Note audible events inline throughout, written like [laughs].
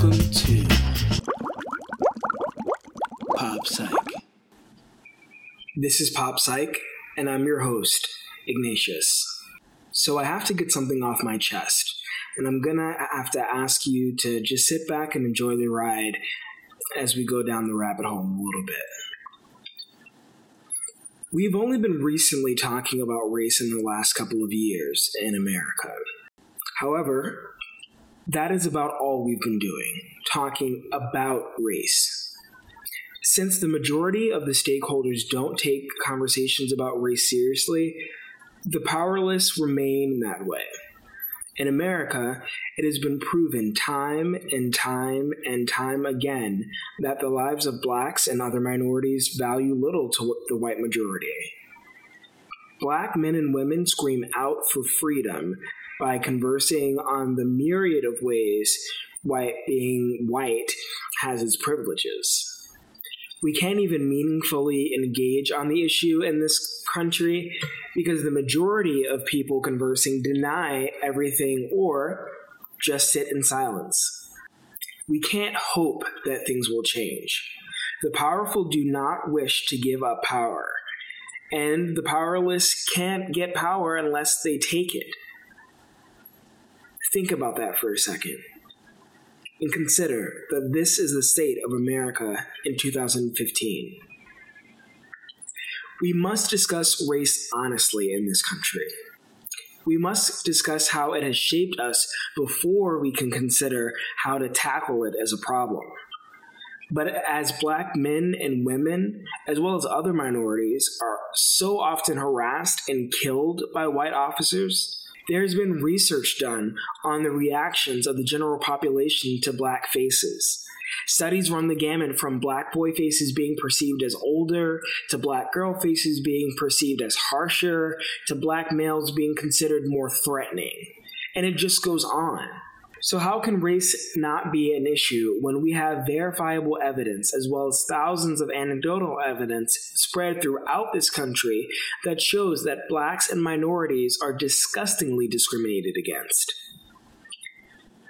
Welcome to Pop Psych. This is Pop Psych, and I'm your host, Ignatius. So I have to get something off my chest, and I'm gonna have to ask you to just sit back and enjoy the ride as we go down the rabbit hole a little bit. We've only been recently talking about race in the last couple of years in America. However, that is about all we've been doing, talking about race. Since the majority of the stakeholders don't take conversations about race seriously, the powerless remain that way. In America, it has been proven time and time and time again that the lives of blacks and other minorities value little to the white majority. Black men and women scream out for freedom by conversing on the myriad of ways white being white has its privileges. We can't even meaningfully engage on the issue in this country because the majority of people conversing deny everything or just sit in silence. We can't hope that things will change. The powerful do not wish to give up power, and the powerless can't get power unless they take it. Think about that for a second. And consider that this is the state of America in 2015. We must discuss race honestly in this country. We must discuss how it has shaped us before we can consider how to tackle it as a problem. But as black men and women, as well as other minorities, are so often harassed and killed by white officers, there's been research done on the reactions of the general population to black faces. Studies run the gamut from black boy faces being perceived as older, to black girl faces being perceived as harsher, to black males being considered more threatening. And it just goes on. So, how can race not be an issue when we have verifiable evidence as well as thousands of anecdotal evidence spread throughout this country that shows that blacks and minorities are disgustingly discriminated against?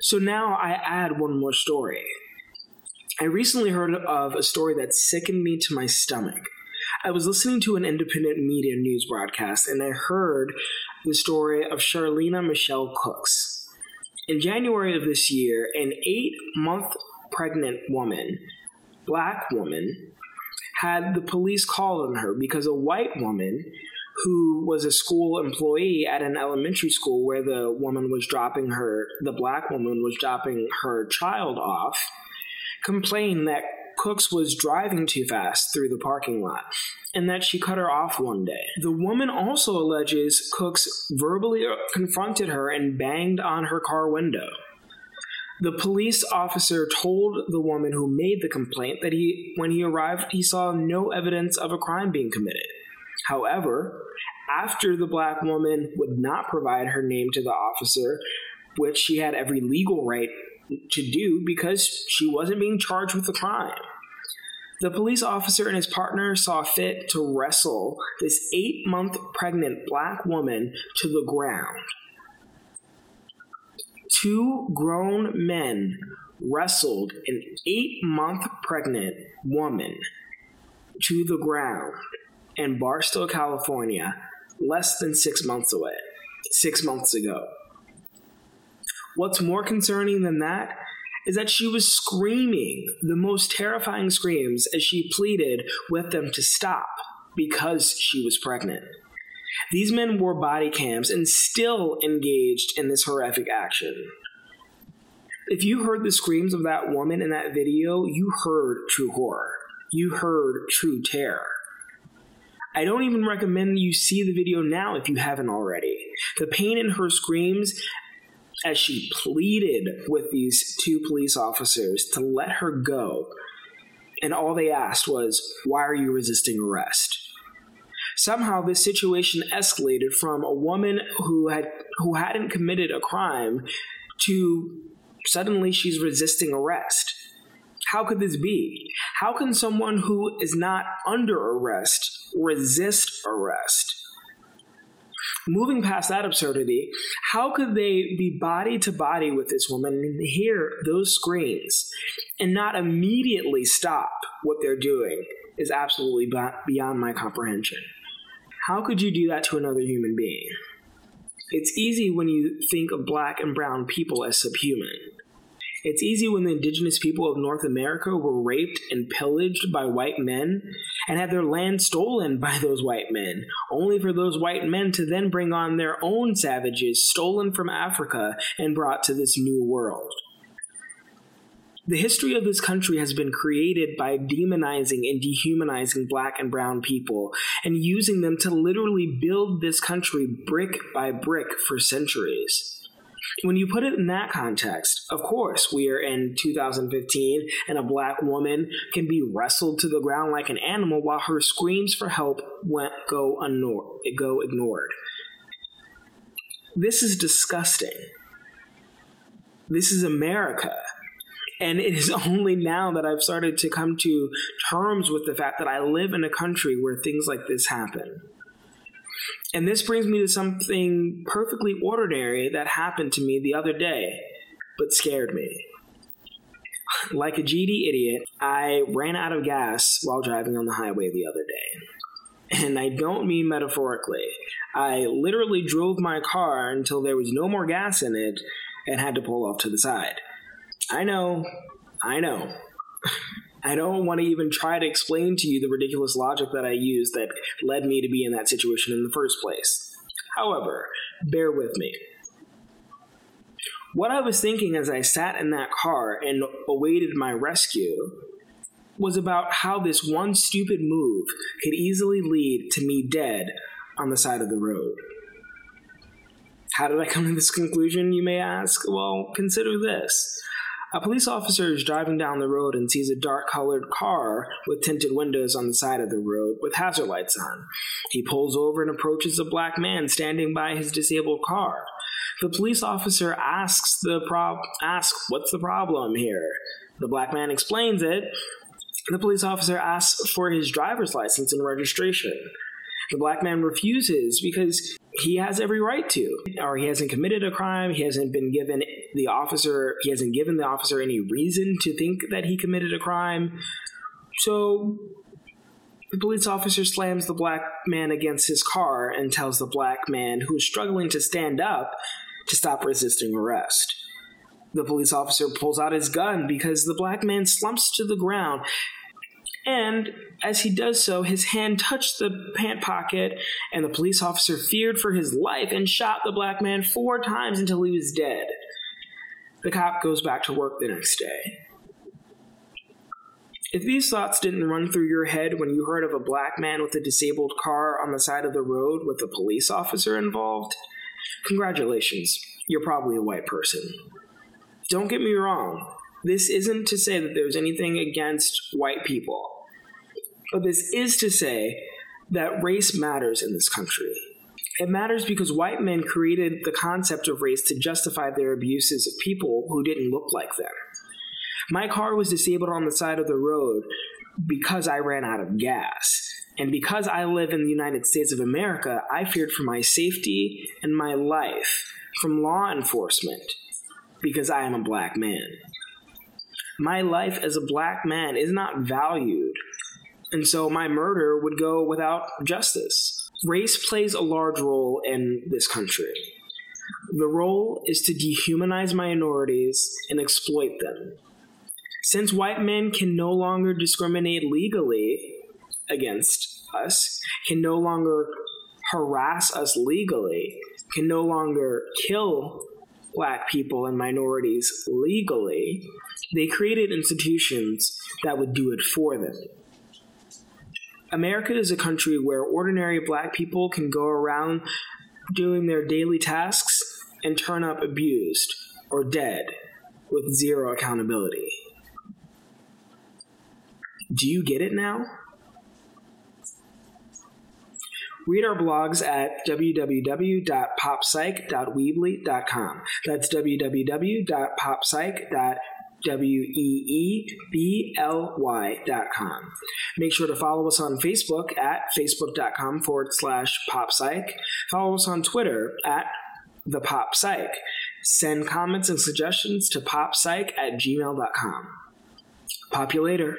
So, now I add one more story. I recently heard of a story that sickened me to my stomach. I was listening to an independent media news broadcast and I heard the story of Charlena Michelle Cooks in January of this year, an eight month pregnant woman, black woman, had the police call on her because a white woman who was a school employee at an elementary school where the woman was dropping her, the black woman was dropping her child off, complained that Cooks was driving too fast through the parking lot and that she cut her off one day. The woman also alleges Cooks verbally confronted her and banged on her car window. The police officer told the woman who made the complaint that he when he arrived he saw no evidence of a crime being committed. However, after the black woman would not provide her name to the officer, which she had every legal right to do because she wasn't being charged with a crime. The police officer and his partner saw fit to wrestle this eight month pregnant black woman to the ground. Two grown men wrestled an eight month pregnant woman to the ground in Barstow, California, less than six months away, six months ago. What's more concerning than that is that she was screaming the most terrifying screams as she pleaded with them to stop because she was pregnant. These men wore body cams and still engaged in this horrific action. If you heard the screams of that woman in that video, you heard true horror. You heard true terror. I don't even recommend you see the video now if you haven't already. The pain in her screams as she pleaded with these two police officers to let her go. And all they asked was, Why are you resisting arrest? Somehow this situation escalated from a woman who had who hadn't committed a crime to suddenly she's resisting arrest. How could this be? How can someone who is not under arrest resist arrest? Moving past that absurdity, how could they be body to body with this woman and hear those screams and not immediately stop what they're doing is absolutely beyond my comprehension. How could you do that to another human being? It's easy when you think of black and brown people as subhuman. It's easy when the indigenous people of North America were raped and pillaged by white men and had their land stolen by those white men, only for those white men to then bring on their own savages stolen from Africa and brought to this new world. The history of this country has been created by demonizing and dehumanizing black and brown people and using them to literally build this country brick by brick for centuries. When you put it in that context, of course, we are in 2015 and a black woman can be wrestled to the ground like an animal while her screams for help went go unnor- go ignored. This is disgusting. This is America. And it is [laughs] only now that I've started to come to terms with the fact that I live in a country where things like this happen. And this brings me to something perfectly ordinary that happened to me the other day, but scared me. [laughs] Like a GD idiot, I ran out of gas while driving on the highway the other day. And I don't mean metaphorically. I literally drove my car until there was no more gas in it and had to pull off to the side. I know, I know. I don't want to even try to explain to you the ridiculous logic that I used that led me to be in that situation in the first place. However, bear with me. What I was thinking as I sat in that car and awaited my rescue was about how this one stupid move could easily lead to me dead on the side of the road. How did I come to this conclusion, you may ask? Well, consider this. A police officer is driving down the road and sees a dark colored car with tinted windows on the side of the road with hazard lights on. He pulls over and approaches a black man standing by his disabled car. The police officer asks the prob asks what's the problem here. The black man explains it. The police officer asks for his driver's license and registration. The black man refuses because he has every right to, or he hasn't committed a crime. He hasn't been given the officer, he hasn't given the officer any reason to think that he committed a crime. So the police officer slams the black man against his car and tells the black man who's struggling to stand up to stop resisting arrest. The police officer pulls out his gun because the black man slumps to the ground and as he does so, his hand touched the pant pocket, and the police officer feared for his life and shot the black man four times until he was dead. The cop goes back to work the next day. If these thoughts didn't run through your head when you heard of a black man with a disabled car on the side of the road with a police officer involved, congratulations, you're probably a white person. Don't get me wrong, this isn't to say that there's anything against white people. But this is to say that race matters in this country. It matters because white men created the concept of race to justify their abuses of people who didn't look like them. My car was disabled on the side of the road because I ran out of gas. And because I live in the United States of America, I feared for my safety and my life from law enforcement because I am a black man. My life as a black man is not valued and so my murder would go without justice. Race plays a large role in this country. The role is to dehumanize minorities and exploit them. Since white men can no longer discriminate legally against us, can no longer harass us legally, can no longer kill black people and minorities legally, they created institutions that would do it for them. America is a country where ordinary black people can go around doing their daily tasks and turn up abused or dead with zero accountability. Do you get it now? Read our blogs at www.poppsych.weebly.com. That's www.poppsych.weebly.com W E E B L Y dot com. Make sure to follow us on Facebook at facebook.com forward slash pop. Follow us on Twitter at the pop. Send comments and suggestions to poppsych at gmail.com. Pop you later.